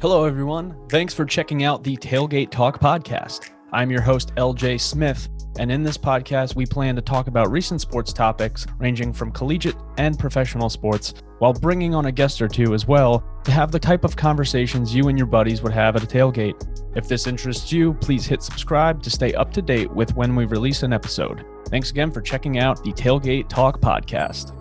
Hello, everyone. Thanks for checking out the Tailgate Talk podcast. I'm your host, LJ Smith, and in this podcast, we plan to talk about recent sports topics ranging from collegiate and professional sports while bringing on a guest or two as well to have the type of conversations you and your buddies would have at a tailgate. If this interests you, please hit subscribe to stay up to date with when we release an episode. Thanks again for checking out the Tailgate Talk podcast.